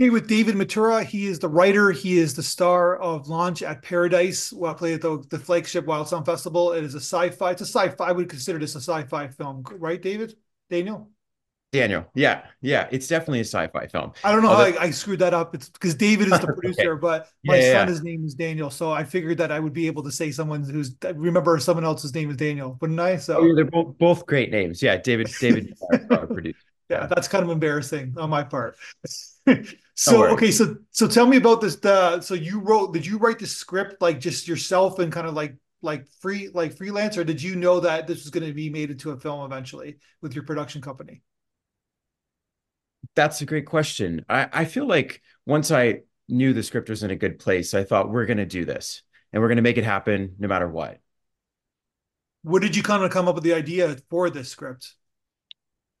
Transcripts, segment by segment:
Okay, with David Mitura, he is the writer. He is the star of Launch at Paradise, while played at the, the flagship Wild Sound Festival. It is a sci-fi. It's a sci-fi. I would consider this a sci-fi film, right, David? Daniel? Daniel, yeah, yeah, it's definitely a sci-fi film. I don't know Although, how I, I, screwed that up. It's because David is the producer, okay. but my yeah, son, yeah. his name is Daniel, so I figured that I would be able to say someone who's remember someone else's name is Daniel, wouldn't I? So oh, they're both both great names. Yeah, David, David, producer. Yeah, that's kind of embarrassing on my part. so okay, so so tell me about this. The so you wrote? Did you write the script like just yourself and kind of like like free like freelance, or did you know that this was going to be made into a film eventually with your production company? That's a great question. I, I feel like once I knew the script was in a good place, I thought we're going to do this and we're going to make it happen no matter what. What did you kind of come up with the idea for this script?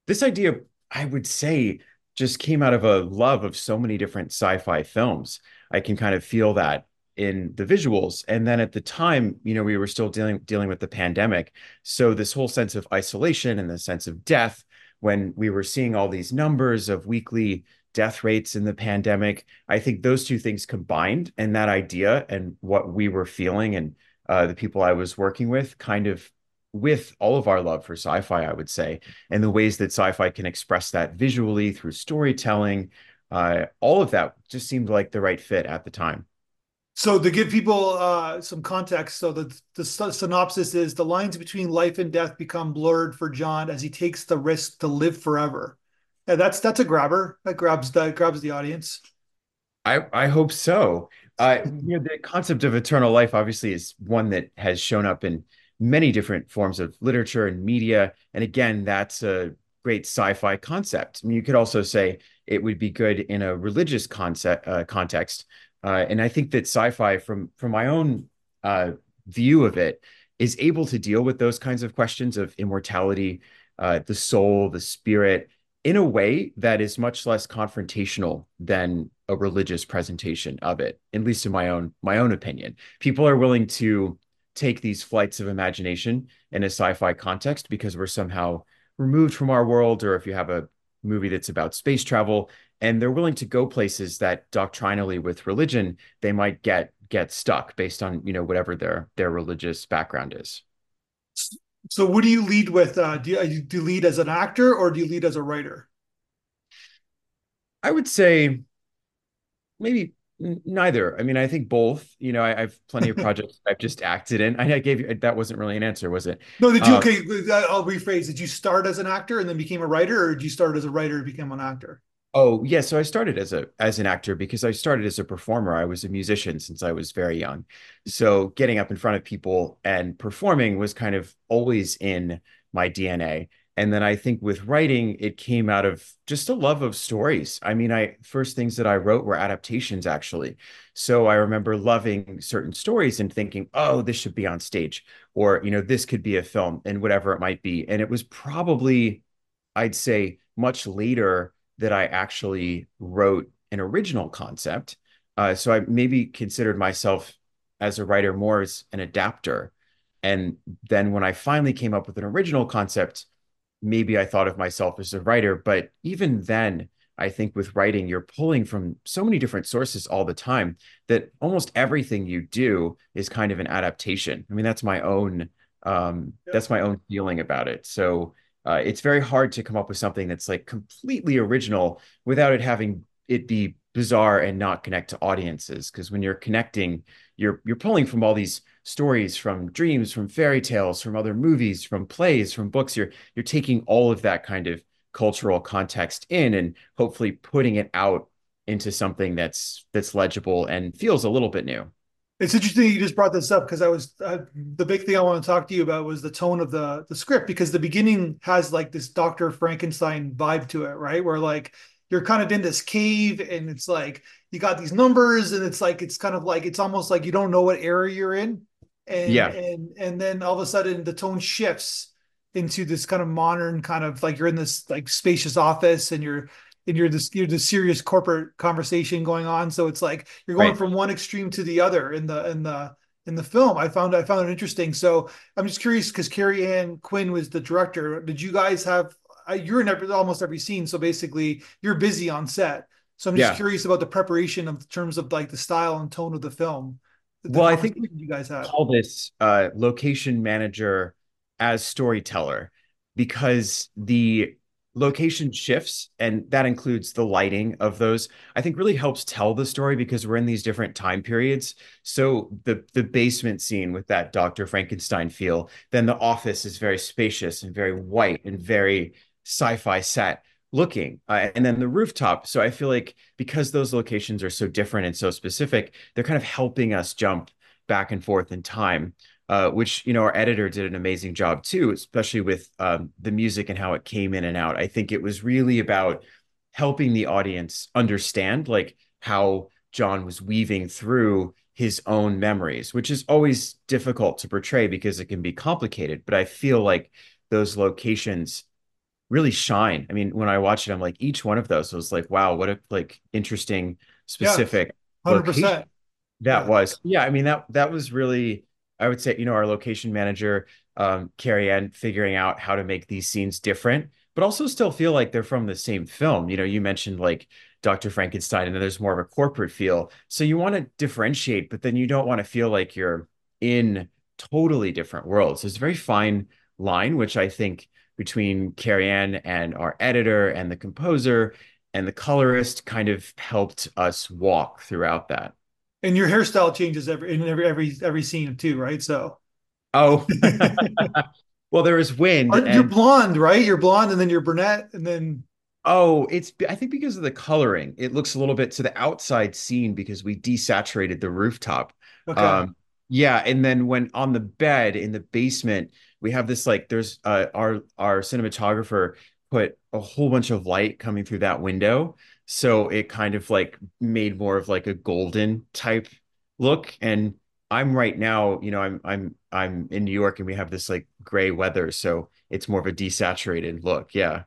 This idea, I would say, just came out of a love of so many different sci-fi films. I can kind of feel that in the visuals and then at the time you know we were still dealing dealing with the pandemic so this whole sense of isolation and the sense of death when we were seeing all these numbers of weekly death rates in the pandemic. I think those two things combined and that idea and what we were feeling and uh, the people I was working with kind of with all of our love for sci-fi, I would say, and the ways that sci-fi can express that visually through storytelling, uh, all of that just seemed like the right fit at the time. So to give people uh, some context, so the, the synopsis is the lines between life and death become blurred for John as he takes the risk to live forever. Yeah, that's that's a grabber. That grabs that grabs the audience. I I hope so. Uh, you know, the concept of eternal life obviously is one that has shown up in many different forms of literature and media, and again, that's a great sci-fi concept. I mean, you could also say it would be good in a religious concept uh, context uh, and I think that sci-fi, from from my own uh, view of it, is able to deal with those kinds of questions of immortality, uh, the soul, the spirit, in a way that is much less confrontational than a religious presentation of it. At least in my own my own opinion, people are willing to take these flights of imagination in a sci-fi context because we're somehow removed from our world, or if you have a movie that's about space travel and they're willing to go places that doctrinally with religion they might get get stuck based on you know whatever their their religious background is. So what do you lead with uh, do, you, do you lead as an actor or do you lead as a writer? I would say maybe neither i mean i think both you know I, I have plenty of projects i've just acted in i gave you that wasn't really an answer was it no did you um, okay i'll rephrase did you start as an actor and then became a writer or did you start as a writer and become an actor Oh, yeah. So I started as a as an actor because I started as a performer. I was a musician since I was very young. So getting up in front of people and performing was kind of always in my DNA. And then I think with writing, it came out of just a love of stories. I mean, I first things that I wrote were adaptations actually. So I remember loving certain stories and thinking, oh, this should be on stage, or you know, this could be a film and whatever it might be. And it was probably, I'd say, much later that I actually wrote an original concept. Uh, so I maybe considered myself as a writer more as an adapter. And then when I finally came up with an original concept, maybe I thought of myself as a writer. But even then, I think with writing, you're pulling from so many different sources all the time that almost everything you do is kind of an adaptation. I mean, that's my own um, that's my own feeling about it. So uh, it's very hard to come up with something that's like completely original without it having it be bizarre and not connect to audiences because when you're connecting you're you're pulling from all these stories from dreams from fairy tales from other movies from plays from books you're you're taking all of that kind of cultural context in and hopefully putting it out into something that's that's legible and feels a little bit new it's interesting you just brought this up because I was uh, the big thing I want to talk to you about was the tone of the the script because the beginning has like this Doctor Frankenstein vibe to it, right? Where like you're kind of in this cave and it's like you got these numbers and it's like it's kind of like it's almost like you don't know what area you're in, and yeah, and and then all of a sudden the tone shifts into this kind of modern kind of like you're in this like spacious office and you're and you're this you're the serious corporate conversation going on. So it's like you're going right. from one extreme to the other in the in the in the film. I found I found it interesting. So I'm just curious because Carrie Ann Quinn was the director. Did you guys have? You're in every, almost every scene, so basically you're busy on set. So I'm just Yeah. curious about the preparation of terms of like the style and tone of the film, the Well, I think you guys had. call this uh, location manager as storyteller because the location shifts, and that includes the lighting of those. I think really helps tell the story because we're in these different time periods. So the the basement scene with that Dr. Frankenstein feel, then the office is very spacious and very white and very sci-fi set looking, uh, and then the rooftop. So I feel like because those locations are so different and so specific, they're kind of helping us jump back and forth in time uh, which you know our editor did an amazing job too, especially with um, the music and how it came in and out. I think it was really about helping the audience understand like how John was weaving through his own memories, which is always difficult to portray because it can be complicated. But I feel like those locations really shine. I mean, when I watch it, I'm like each one of those was like, wow, what a like interesting, specific location 100%. that Yeah. was. Yeah, I mean that that was really I would say, you know, our location manager, um, Carrie Ann, figuring out how to make these scenes different, but also still feel like they're from the same film. You know, you mentioned like Dr. Frankenstein, and then there's more of a corporate feel. So you want to differentiate, but then you don't want to feel like you're in totally different worlds. There's a very fine line, which I think between Carrie Ann and our editor and the composer and the colorist kind of helped us walk throughout that. And your hairstyle changes every in every every every scene too, right? So Oh, well, there is wind you're and blonde, right? You're blonde and then you're brunette and then oh, it's I think because of the coloring, it looks a little bit to the outside scene because we desaturated the rooftop. okay. Um, yeah, and then when on the bed in the basement, we have this like there's uh our our cinematographer put a whole bunch of light coming through that window. So it kind of like made more of like a golden type look. And I'm right now, you know, I'm I'm I'm in New York and we have this like gray weather, so it's more of a desaturated look. Yeah.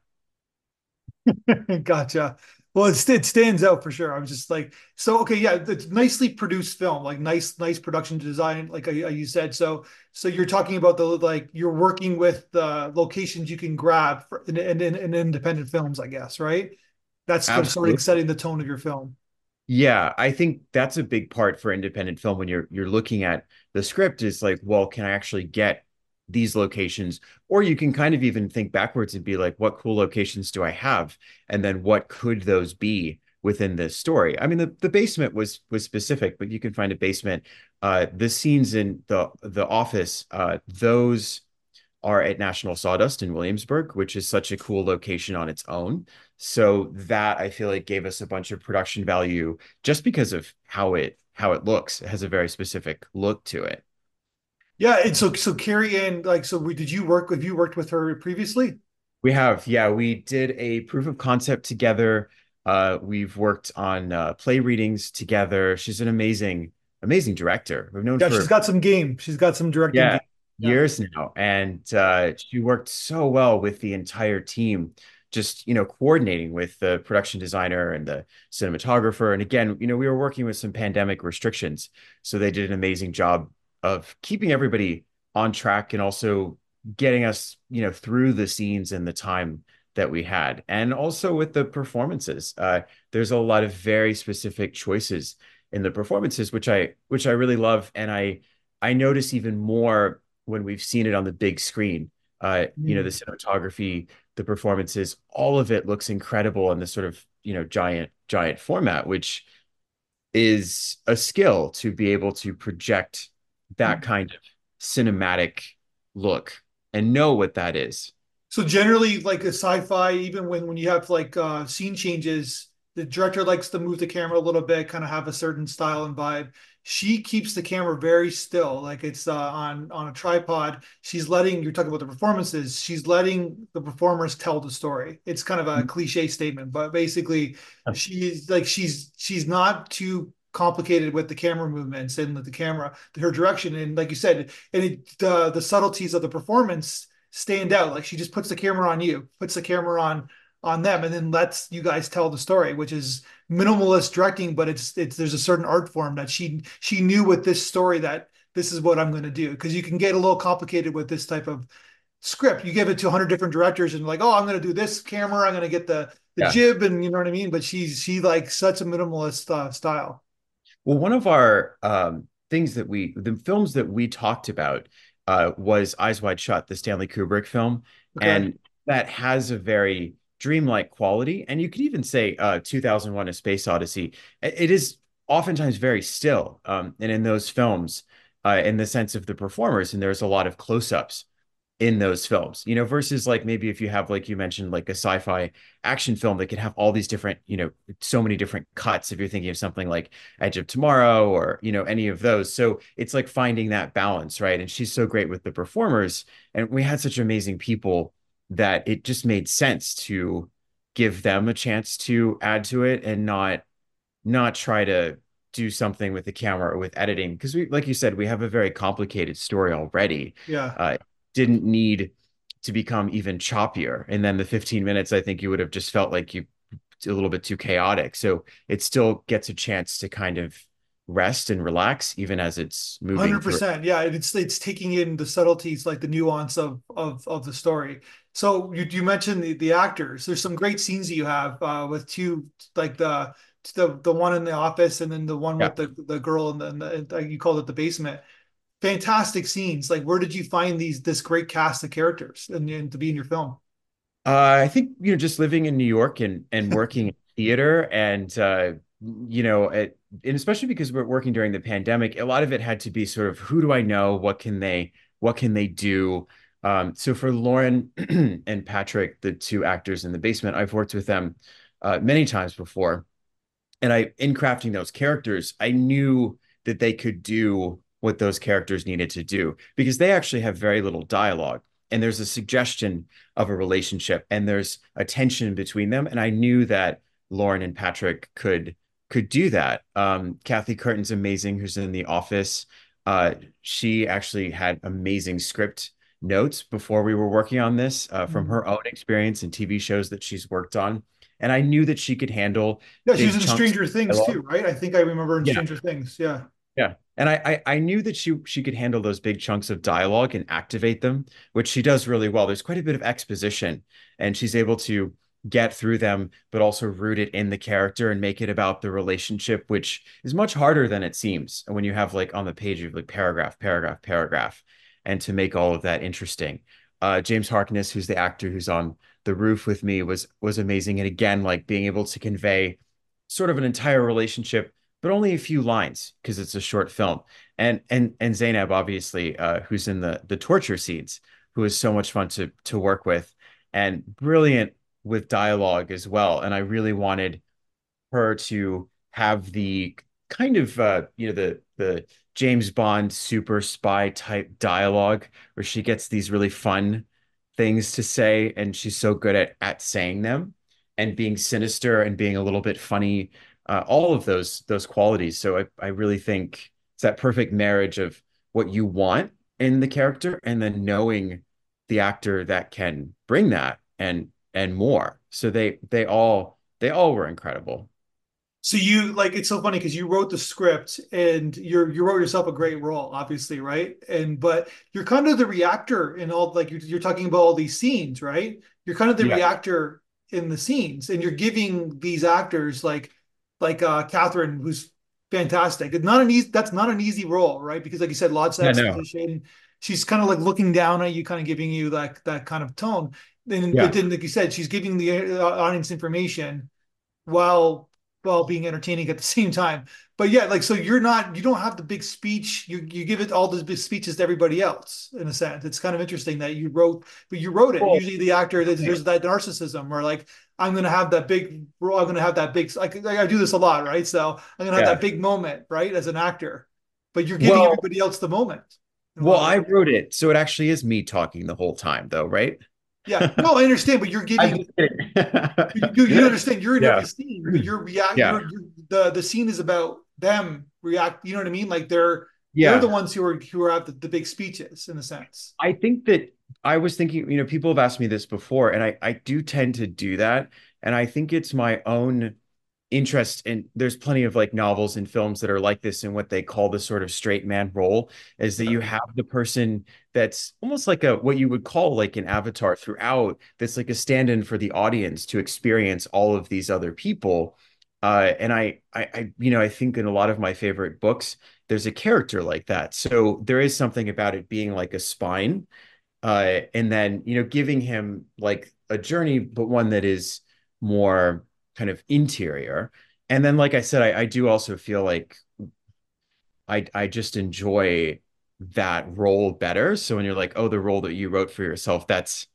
Gotcha. Well, it's, it stands out for sure. I was just like, so okay, yeah, it's nicely produced film, like nice, nice production design, like I, you said. So, so you're talking about the like you're working with the locations you can grab for, in, in, in, in independent films, I guess, right? That's of sort of setting the tone of your film. Yeah, I think that's a big part for independent film when you're you're looking at the script is like, well, can I actually get these locations? Or you can kind of even think backwards and be like, what cool locations do I have? And then what could those be within this story? I mean, the, the basement was was specific, but you can find a basement. Uh, the scenes in the the office, uh, those are at National Sawdust in Williamsburg, which is such a cool location on its own. So that I feel like gave us a bunch of production value just because of how it how it looks. It has a very specific look to it. Yeah, and so so Carrie Ann, like, so we, did you work? Have you worked with her previously? We have, yeah, we did a proof of concept together. Uh, we've worked on uh, play readings together. She's an amazing, amazing director. We've known Yeah, she's got some game. She's got some directing. Yeah. years now. And uh, she worked so well with the entire team, just, you know, coordinating with the production designer and the cinematographer. And again, you know, we were working with some pandemic restrictions. So they did an amazing job of keeping everybody on track and also getting us, you know, through the scenes and the time that we had. And also with the performances. Uh, there's a lot of very specific choices in the performances, which I which I really love. And I I notice even more when we've seen it on the big screen. Uh, you know, the Mm. cinematography, the performances, all of it looks incredible in this sort of, you know, giant, giant format, which is a skill to be able to project that kind of cinematic look and know what that is. So generally, like a sci-fi, even when when you have like uh scene changes, the director likes to move the camera a little bit, kind of have a certain style and vibe. She keeps the camera very still, like it's uh, on on a tripod. She's letting you're talking about the performances. She's letting the performers tell the story. It's kind of a cliche statement, but basically, she's like she's she's not too complicated with the camera movements and the camera, her direction, and like you said, and it, the the subtleties of the performance stand out. Like she just puts the camera on you, puts the camera on on them, and then lets you guys tell the story, which is minimalist directing, but it's it's there's a certain art form that she she knew with this story that this is what I'm going to do because you can get a little complicated with this type of script. You give it to 100 different directors and like, oh, I'm going to do this camera. I'm going to get the the Yeah. jib and you know what I mean. But she's she like such a minimalist uh, style. Well, one of our um, things that we, the films that we talked about, uh, was Eyes Wide Shut, the Stanley Kubrick film, Okay. and that has a very dreamlike quality. And you could even say uh, 2001: A Space Odyssey. It is oftentimes very still, um, and in those films, uh, in the sense of the performers, and there's a lot of close-ups in those films, you know, versus like maybe if you have, like you mentioned, like a sci-fi action film that could have all these different, you know, so many different cuts. If you're thinking of something like Edge of Tomorrow or, you know, any of those. So it's like finding that balance, right? And she's so great with the performers. And we had such amazing people that it just made sense to give them a chance to add to it and not not try to do something with the camera or with editing because we like you said we have a very complicated story already Yeah. uh, didn't need to become even choppier. And then the 15 minutes, I think you would have just felt like you a little bit too chaotic. So it still gets a chance to kind of rest and relax, even as it's moving. Hundred through. percent, yeah. It's it's taking in the subtleties, like the nuance of of of the story. So you you mentioned the the actors. There's some great scenes that you have uh, with two, like the the the one in the office, and then the one Yeah. with the the girl in the, in the you called it the basement. Fantastic scenes. Like, where did you find these this great cast of characters and, and to be in your film? Uh, I think you know, just living in New York and and working in theater, and uh, you know, it, and especially because we're working during the pandemic, a lot of it had to be sort of who do I know, what can they, what can they do. Um, so for Lauren and Patrick, the two actors in the basement, I've worked with them uh, many times before, and I in crafting those characters, I knew that they could do what those characters needed to do because they actually have very little dialogue and there's a suggestion of a relationship and there's a tension between them and I knew that Lauren and Patrick could could do that. Um, Kathy Curtin's amazing, who's in the office. Uh, she actually had amazing script notes before we were working on this uh, from Mhm. her own experience and TV shows that she's worked on. And I knew that she could handle Yeah, she was in Stranger Things too, right? I think I remember in Yeah, Stranger Things. Yeah. yeah. And I, I I knew that she she could handle those big chunks of dialogue and activate them, which she does really well. There's quite a bit of exposition, and she's able to get through them, but also root it in the character and make it about the relationship, which is much harder than it seems when you have like on the page of like paragraph, paragraph, paragraph, and to make all of that interesting. Uh, James Harkness, who's the actor who's on the roof with me, was was amazing, and again, like being able to convey sort of an entire relationship but only a few lines because it's a short film. And and and Zainab, obviously, uh, who's in the the torture scenes, who is so much fun to to work with, and brilliant with dialogue as well. And I really wanted her to have the kind of uh, you know the the James Bond super spy type dialogue where she gets these really fun things to say, and she's so good at at saying them and being sinister and being a little bit funny uh, all of those those qualities. So I I really think it's that perfect marriage of what you want in the character and then knowing the actor that can bring that and and more. So they they all they all were incredible. So you like it's so funny because you wrote the script and you're you wrote yourself a great role, obviously, right? And but you're kind of the reactor in all like you're, you're talking about all these scenes, right? You're kind of the Yeah. reactor in the scenes, and you're giving these actors like like uh Catherine, who's fantastic. It's not an easy that's not an easy role, right? Because like you said, lots of Yeah, no. She's kind of like looking down at you, kind of giving you that that kind of tone. And but Yeah. then, like you said, she's giving the uh, audience information while while being entertaining at the same time. But yeah, like so you're not you don't have the big speech. You you give it all the big speeches to everybody else in a sense. It's kind of interesting that you wrote, but you wrote it. Well, Usually the actor there's, there's that narcissism where like I'm gonna have that big role. I'm gonna have that big. Like I do this a lot, right? So I'm gonna have yeah. that big moment, right, as an actor. But you're giving Well, everybody else the moment. well, I wrote it, so it actually is me talking the whole time, though, right? Yeah, no, I understand, but you're giving you, you understand you're in Yeah. every scene but you're react Yeah. you're, you're the the scene is about them react you know what i mean like they're yeah. they're the ones who are who are at the, the big speeches in a sense I think that I was thinking, you know, people have asked me this before, and I I do tend to do that, and I think it's my own interest in there's plenty of like novels and films that are like this in what they call the sort of straight man role is that you have the person that's almost like a what you would call like an avatar throughout that's like a stand-in for the audience to experience all of these other people. Uh and I, I i you know i think in a lot of my favorite books there's a character like that. So there is something about it being like a spine uh and then you know giving him like a journey but one that is more kind of interior. And then, like I said, I, I do also feel like I I just enjoy that role better. So when you're like, oh, the role that you wrote for yourself, that's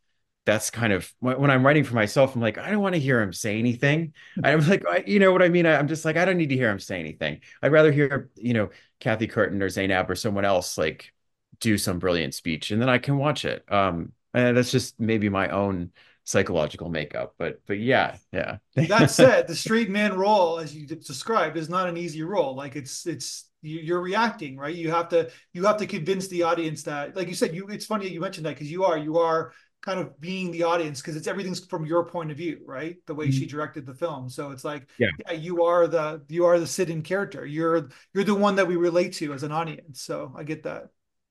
that's kind of when I'm writing for myself, I'm like, I don't want to hear him say anything. I'm like, I, you know what I mean? I, am just like, I don't need to hear him say anything. I'd rather hear, you know, Kathy Curtin or Zainab or someone else like do some brilliant speech, and then I can watch it. Um, and that's just maybe my own psychological makeup. But but yeah, yeah. that said, the straight man role, as you described, is not an easy role. Like it's it's you're reacting, right? You have to you have to convince the audience that, like you said, you. It's funny you mentioned that because you are you are kind of being the audience because it's everything's from your point of view, right? The way mm-hmm. she directed the film. So it's like, yeah. yeah, you are the you are the sit-in character. You're you're the one that we relate to as an audience. So I get that.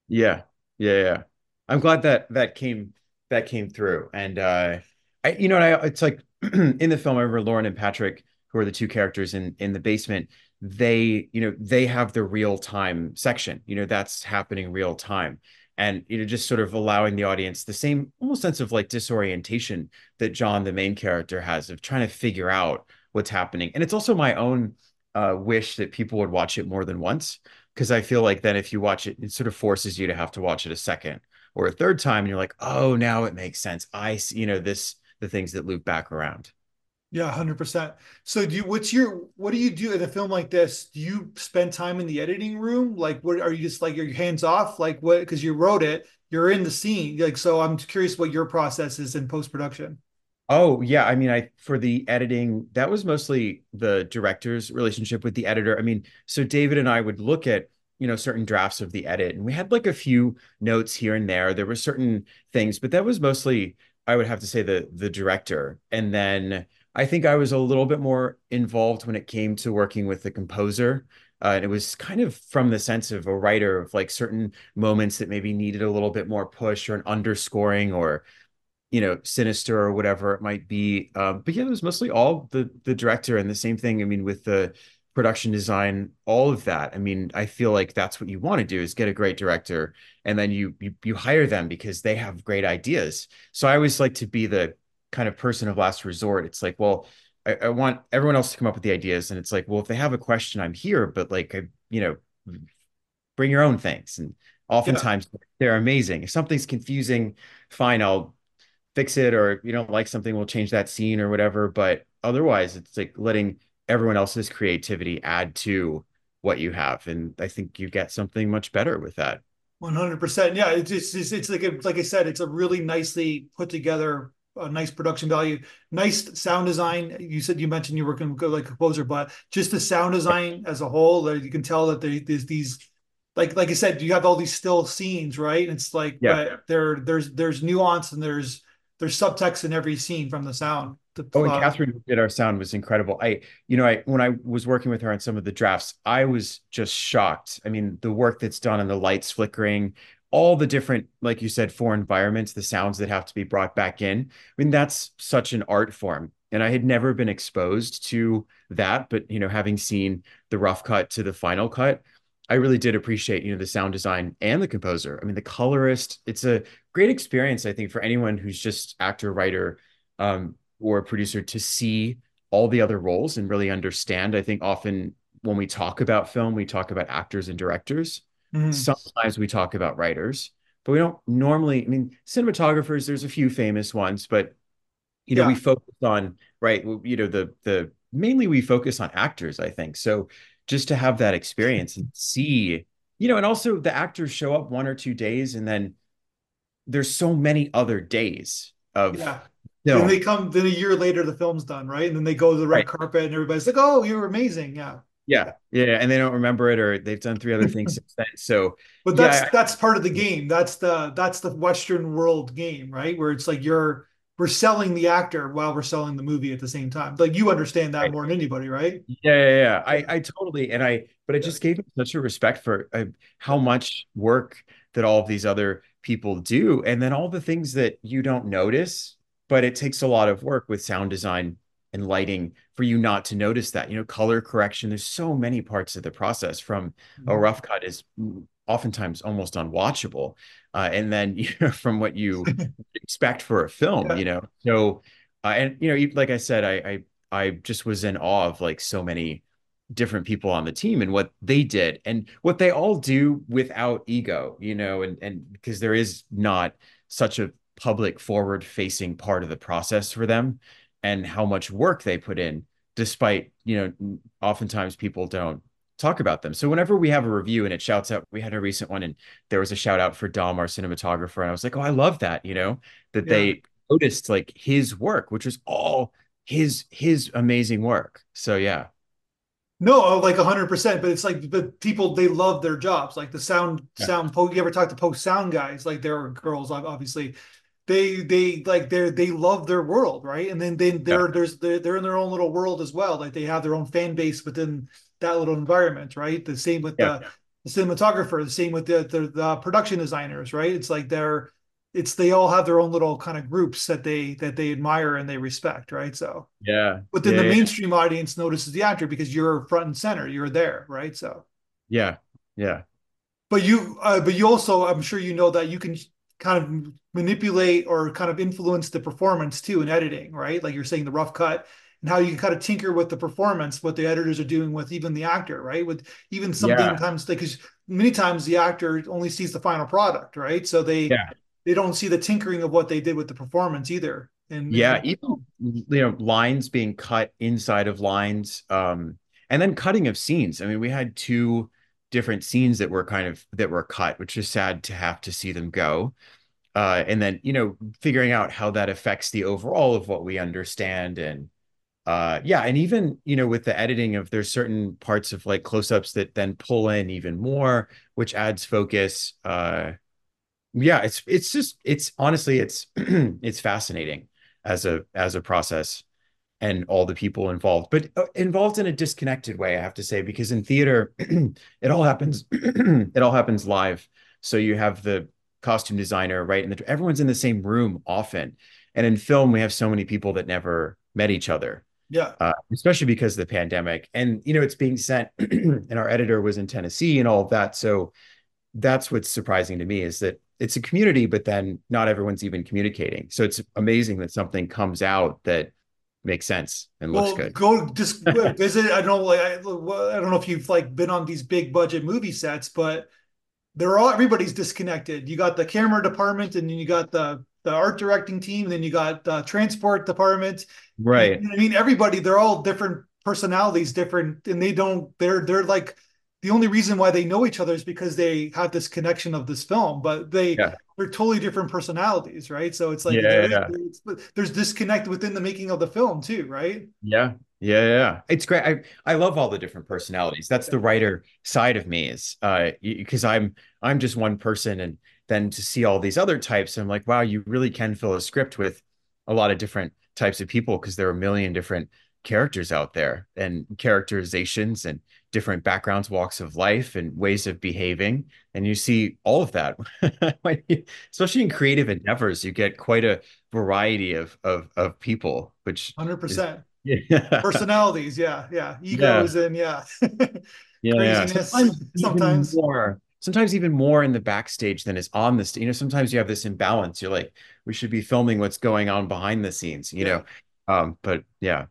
Yeah, yeah, yeah. I'm glad that that came that came through. And uh, I, you know, I, it's like in the film, I remember Lauren and Patrick, who are the two characters in in the basement. They, you know, they have the real time section. You know, that's happening real time, and you know, just sort of allowing the audience the same almost sense of like disorientation that John, the main character, has of trying to figure out what's happening. And it's also my own uh, wish that people would watch it more than once because I feel like then if you watch it, it sort of forces you to have to watch it a second or a third time and you're like oh now it makes sense. I see you know this the things that loop back around. Yeah 100% so do you what's your what do you do in a film like this? Do you spend time in the editing room? Like what are you just like your hands off? Like what because you wrote it you're in the scene. Like so i'm curious what your process is in post-production. Oh yeah, I mean, I for the editing, that was mostly the director's relationship with the editor. I mean, so David and I would look at you know certain drafts of the edit and we had like a few notes here and there. There were certain things but that was mostly i would have to say the the director. And then i think i was a little bit more involved when it came to working with the composer. Uh, and it was kind of from the sense of a writer of like certain moments that maybe needed a little bit more push or an underscoring or you know sinister or whatever it might be. Um, but yeah it was mostly all the the director and the same thing i mean with the production design, all of that. I mean, I feel like that's what you want to do is get a great director and then you you, you hire them because they have great ideas. So I always like to be the kind of person of last resort. It's like, well, I, I want everyone else to come up with the ideas. And it's like, well, if they have a question, I'm here, but like I, you know, bring your own things. And oftentimes yeah. they're amazing. If something's confusing, fine, I'll fix it or you don't like something, we'll change that scene or whatever. But otherwise, it's like letting everyone else's creativity add to what you have. And i think you get something much better with that. 100% yeah it's it's, it's like a, like i said it's a really nicely put together a nice production value. Nice sound design. You said you mentioned you were going to go like a composer but just the sound design as a whole you can tell that there's these like like i said you have all these still scenes right? And it's like yeah. there there's there's nuance and there's there's subtext in every scene from the sound oh, and Catherine did our sound was incredible. I, you know, I when I was working with her on some of the drafts, I was just shocked. I mean, the work that's done on the lights flickering, all the different, like you said, four environments, the sounds that have to be brought back in. I mean, that's such an art form. And I had never been exposed to that, but you know, having seen the rough cut to the final cut, I really did appreciate, you know, the sound design and the composer. I mean, the colorist, it's a great experience, I think, for anyone who's just actor, writer, um, or a producer to see all the other roles and really understand. I think often when we talk about film, we talk about actors and directors. Mm. Sometimes we talk about writers, but we don't normally. I mean, cinematographers. There's a few famous ones, but you know, yeah. we focus on right. You know, the the mainly we focus on actors. I think so. Just to have that experience and see, you know, and also the actors show up one or two days, and then there's so many other days of yeah. No. Then they come. Then a year later, the film's done, right? And then they go to the red right. carpet, and everybody's like, "Oh, you were amazing!" Yeah. Yeah, yeah, and they don't remember it, or they've done three other things since then. So, but that's yeah, that's part of the game. That's the that's the Western world game, right? Where it's like you're we're selling the actor while we're selling the movie at the same time. Like you understand that Right. more than anybody, right? Yeah, yeah, yeah. I, I totally, and I, but it just gave me such a respect for uh, how much work that all of these other people do, and then all the things that you don't notice, but it takes a lot of work with sound design and lighting for you not to notice that. You know, color correction. There's so many parts of the process from a rough cut is oftentimes almost unwatchable, uh, and then you know from what you expect for a film. You know, so uh, and you know, like I said, I, I I just was in awe of like so many different people on the team and what they did and what they all do without ego, you know, and and because there is not such a public forward facing part of the process for them and how much work they put in despite, you know, oftentimes people don't talk about them. So whenever we have a review and it shouts out, we had a recent one and there was a shout out for Dom, our cinematographer, and I was like, "Oh, I love that," you know, that Yeah. they noticed like his work, which was all his his amazing work. So yeah. No, oh, like hundred percent. But it's like the people they love their jobs. Like the sound Yeah. sound. You ever talk to post sound guys? Like there are girls, obviously. They they like they they love their world, right? And then then they're there's they're, they're in their own little world as well. Like they have their own fan base within that little environment, right? The same with Yeah. the, the cinematographer. The same with the, the the production designers, right? It's like they're it's they all have their own little kind of groups that they that they admire and they respect, right? So Yeah. but then yeah, the yeah. mainstream audience notices the actor because you're front and center you're there right so Yeah. Yeah. but you uh, but you also i'm sure you know that you can kind of manipulate or kind of influence the performance too in editing right like you're saying the rough cut and how you can kind of tinker with the performance what the editors are doing with even the actor right with even Yeah. sometimes because many times the actor only sees the final product right so they Yeah. they don't see the tinkering of what they did with the performance either and Yeah, even you know, lines being cut inside of lines, um, and then cutting of scenes. I mean, we had two different scenes that were kind of that were cut, which is sad to have to see them go. Uh, and then, you know, figuring out how that affects the overall of what we understand and uh yeah, and even, you know, with the editing of there's certain parts of like close-ups that then pull in even more, which adds focus. Uh yeah, it's it's just it's honestly it's it's fascinating as a as a process and all the people involved, but uh, involved in a disconnected way, I have to say, because in theater, it all happens it all happens live. So you have the costume designer, right? And the, everyone's in the same room often. And in film, we have so many people that never met each other, yeah uh, especially because of the pandemic. And you know, it's being sent, and our editor was in Tennessee and all of that. So that's what's surprising to me is that it's a community, but then not everyone's even communicating. So it's amazing that something comes out that makes sense and looks well, good. go just visit. I don't like I, I don't know if you've like been on these big budget movie sets, but they're all everybody's disconnected. You got the camera department, and then you got the the art directing team, and then you got the transport department. Right. You know I mean, everybody they're all different personalities, different, and they don't. They're they're like the only reason why they know each other is because they have this connection of this film, but they Yeah. they're totally different personalities, right? So it's like Yeah, there yeah. there's, there's disconnect within the making of the film too, right? Yeah. Yeah, yeah. It's great. I I love all the different personalities. That's the writer side of me is uh because I'm I'm just one person and then to see all these other types, I'm like, wow, you really can fill a script with a lot of different types of people because there are a million different characters out there and characterizations and different backgrounds, walks of life and ways of behaving. And you see all of that. Especially in creative endeavors, you get quite a variety of of of people, which Hundred percent. yeah. personalities yeah yeah egos and yeah Yeah, yeah. Craziness Sometimes, even sometimes. more. Sometimes even more in the backstage than is on the stage. You know, sometimes you have this imbalance. You're like, we should be filming what's going on behind the scenes. You Yeah. know, um, but yeah,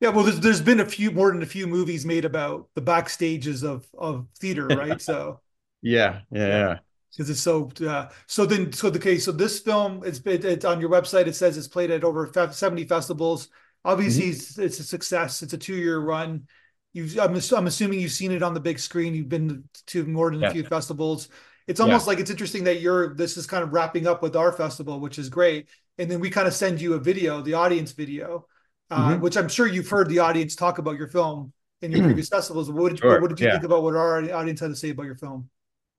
yeah well there's, there's been a few more than a few movies made about the backstages of of theater right so yeah, yeah, Yeah. yeah. because it's so uh, so then so the case so this film it's it, it's on your website it says it's played at over 70 festivals obviously Mm-hmm. it's, it's a success it's a two-year run you've I'm, I'm assuming you've seen it on the big screen you've been to more than Yeah. a few festivals it's almost like it's interesting that you're this is kind of wrapping up with our festival which is great and then we kind of send you a video the audience video uh, Mhm. which i'm sure you've heard the audience talk about your film in your previous festivals what did, Sure, what did you yeah. think about what our audience had to say about your film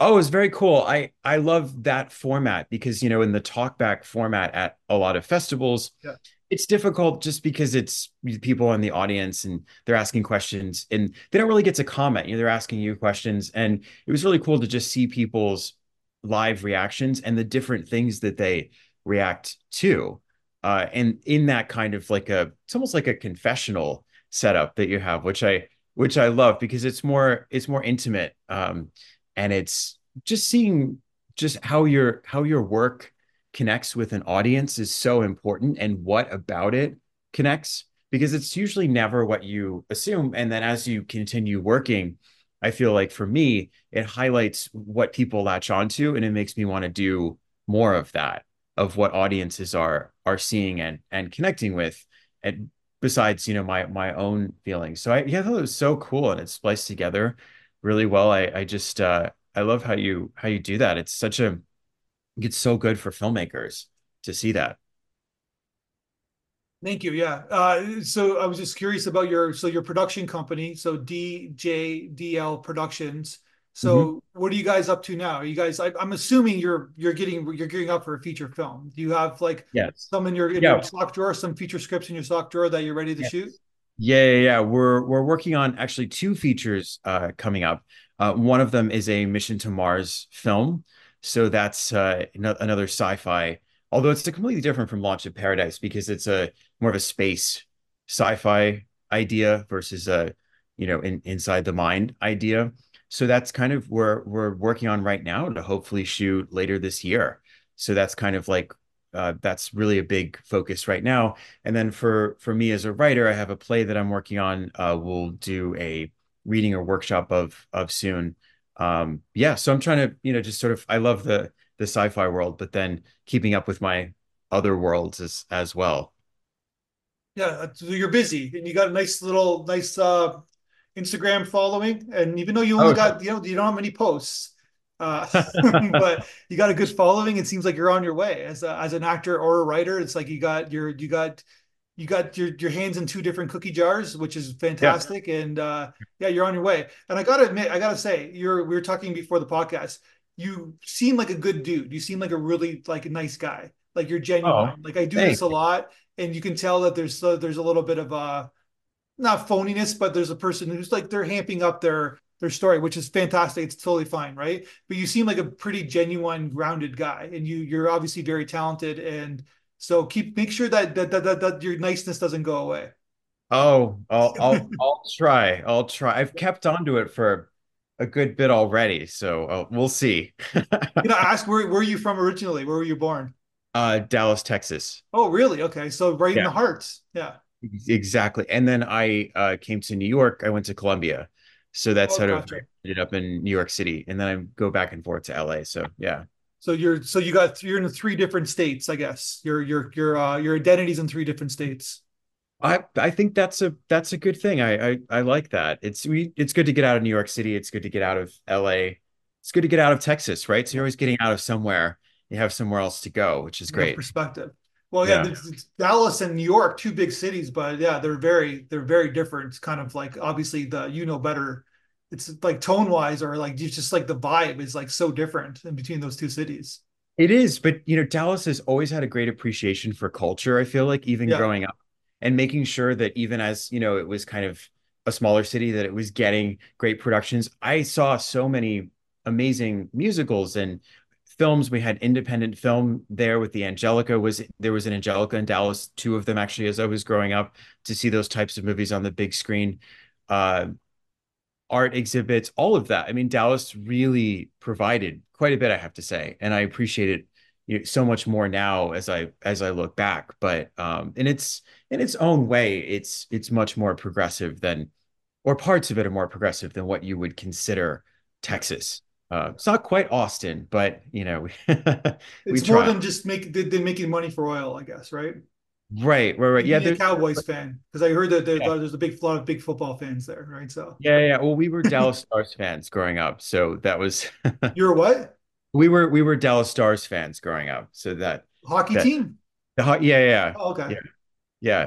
Oh, it was very cool. I I love that format because, you know, in the talkback format at a lot of festivals, Yeah. it's difficult just because it's people in the audience and they're asking questions and they don't really get to comment. You know, they're asking you questions. And it was really cool to just see people's live reactions and the different things that they react to. Uh, and in that kind of like a, it's almost like a confessional setup that you have, which I, which I love because it's more, it's more intimate. Um, and it's just seeing just how your, how your work connects with an audience is so important and what about it connects because it's usually never what you assume. And then as you continue working, I feel like for me, it highlights what people latch onto and it makes me want to do more of that, of what audiences are are seeing and and connecting with. And besides, you know, my my own feelings. So I yeah, that was so cool and it's spliced together really well. I I just uh I love how you how you do that. It's such a it's so good for filmmakers to see that. Thank you. Yeah. Uh, so I was just curious about your so your production company, so DJDL Productions. So what are you guys up to now? Are you guys I, I'm assuming you're you're getting you're gearing up for a feature film. Do you have like Yes. some in your in your Yeah. stock drawer, some feature scripts in your sock drawer that you're ready to shoot? Yeah, yeah, yeah. We're we're working on actually two features uh coming up. Uh one of them is a Mission to Mars film. So that's uh another sci-fi, although it's completely different from Launch of Paradise because it's a more of a space sci-fi idea versus a, you know, in, inside the mind idea. So that's kind of where we're working on right now to hopefully shoot later this year. So that's kind of like uh, that's really a big focus right now. And then for for me as a writer, I have a play that I'm working on. Uh, we'll do a reading or workshop of of soon. Um, yeah, so I'm trying to you know just sort of I love the the sci-fi world, but then keeping up with my other worlds as as well. Yeah, uh, so you're busy and you got a nice little nice uh Instagram following. And even though you only Oh, got, you know, you don't have many posts, uh, but you got a good following. It seems like you're on your way as a, as an actor or a writer. It's like you got your you got you got your your hands in two different cookie jars, which is yeah. fantastic. And uh, yeah, you're on your way. And I gotta admit, I gotta say, you're we were talking before the podcast. You seem like a good dude. You seem like a really like a nice guy. Like you're Oh, genuine. Like I do this a lot, and you can tell that there's uh, there's a little bit of uh not phoniness, but there's a person who's like they're hamping up their their story, which is fantastic. It's totally fine, right? But you seem like a pretty genuine, grounded guy, and you you're obviously very talented. And so keep make sure that that that, that, that your niceness doesn't go away. Oh, I'll I'll I'll try. I'll try. I've kept on to it for a good bit already, so uh, we'll see. You know, ask where where are you from originally? Where were you born? Uh, Dallas, Texas. Oh, really? Okay, so right in the heart. Yeah. Exactly. And then I uh, came to New York. I went to Columbia. So that's Oh, sort of gotcha. ended up in New York City. And then I go back and forth to LA. So yeah. So you're so you got you're in three different states, I guess. Your your your uh your identity's in three different states. I I think that's a that's a good thing. I I, I like that. It's we it's good to get out of New York City. It's good to get out of LA. It's good to get out of Texas, right? So you're always getting out of somewhere. You have somewhere else to go, which is great. perspective. Well, yeah, Yeah. Dallas and New York, two big cities, but yeah, they're very they're very different. It's kind of like obviously the you know better. It's like tone wise or like just like the vibe is like so different in between those two cities. It is, but you know, Dallas has always had a great appreciation for culture, I feel like, even Yeah, growing up, and making sure that even as, you know, it was kind of a smaller city, that it was getting great productions. I saw so many amazing musicals and films. We had independent film there with the Angelika was there was an Angelika in Dallas, two of them actually, as I was growing up, to see those types of movies on the big screen. Uh, art exhibits, all of that. I mean, Dallas really provided quite a bit, I have to say, and I appreciate it you know, so much more now as I as I look back. But um, in its in its own way, it's it's much more progressive than, or parts of it are more progressive than what you would consider. Texas. Uh, it's not quite Austin, but you know, we, we It's more than just make they, they're making money for oil, I guess, right? Right, right, right. Yeah, a there's Cowboys fan because I heard that there, yeah, there's a big lot of big football fans there, right? So yeah, yeah. Well, we were Dallas Stars fans growing up, so that was you're what? we were we were Dallas Stars fans growing up, so that Hockey that team? the hot yeah yeah Oh, okay. Yeah.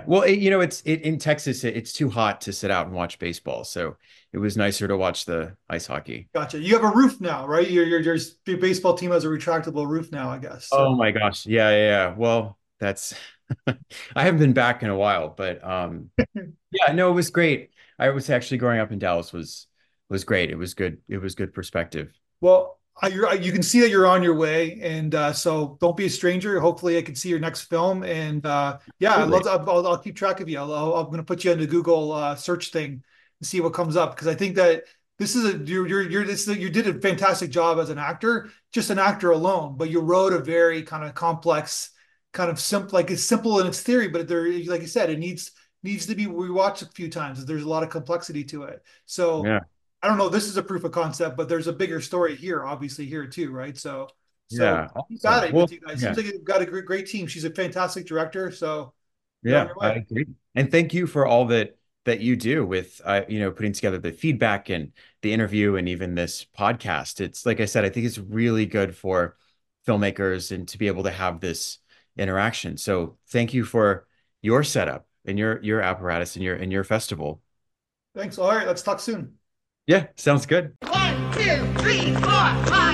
Well, it, you know, it's it, in Texas, it, it's too hot to sit out and watch baseball. So it was nicer to watch the ice hockey. Gotcha. You have a roof now, right? Your your your baseball team has a retractable roof now, I guess. So. Oh my gosh. Yeah, yeah, yeah. Well, that's I haven't been back in a while, but um yeah, no, it was great. I was actually growing up in Dallas was was great. It was good. It was good perspective. Well, you can see that you're on your way, and uh, so don't be a stranger. Hopefully, I can see your next film, and uh, yeah, I love. I'll, I'll, keep track of you. i am going to put you on the Google uh, search thing and see what comes up because I think that this is a you're you're, you're this you did a fantastic job as an actor, just an actor alone, but you wrote a very kind of complex, kind of simple, like it's simple in its theory, but there, like you said, it needs needs to be rewatched a few times. There's a lot of complexity to it. So yeah. I don't know. This is a proof of concept, but there's a bigger story here, obviously here too, right? So, so yeah, you got it well, with you guys. Yeah. Seems like you've got a great, great team. She's a fantastic director. So, yeah, I agree. And thank you for all that that you do with, uh, you know, putting together the feedback and the interview and even this podcast. It's like I said, I think it's really good for filmmakers and to be able to have this interaction. So, thank you for your setup and your your apparatus and your and your festival. Thanks. All right, let's talk soon. Yeah, sounds good. One, two, three, four, five.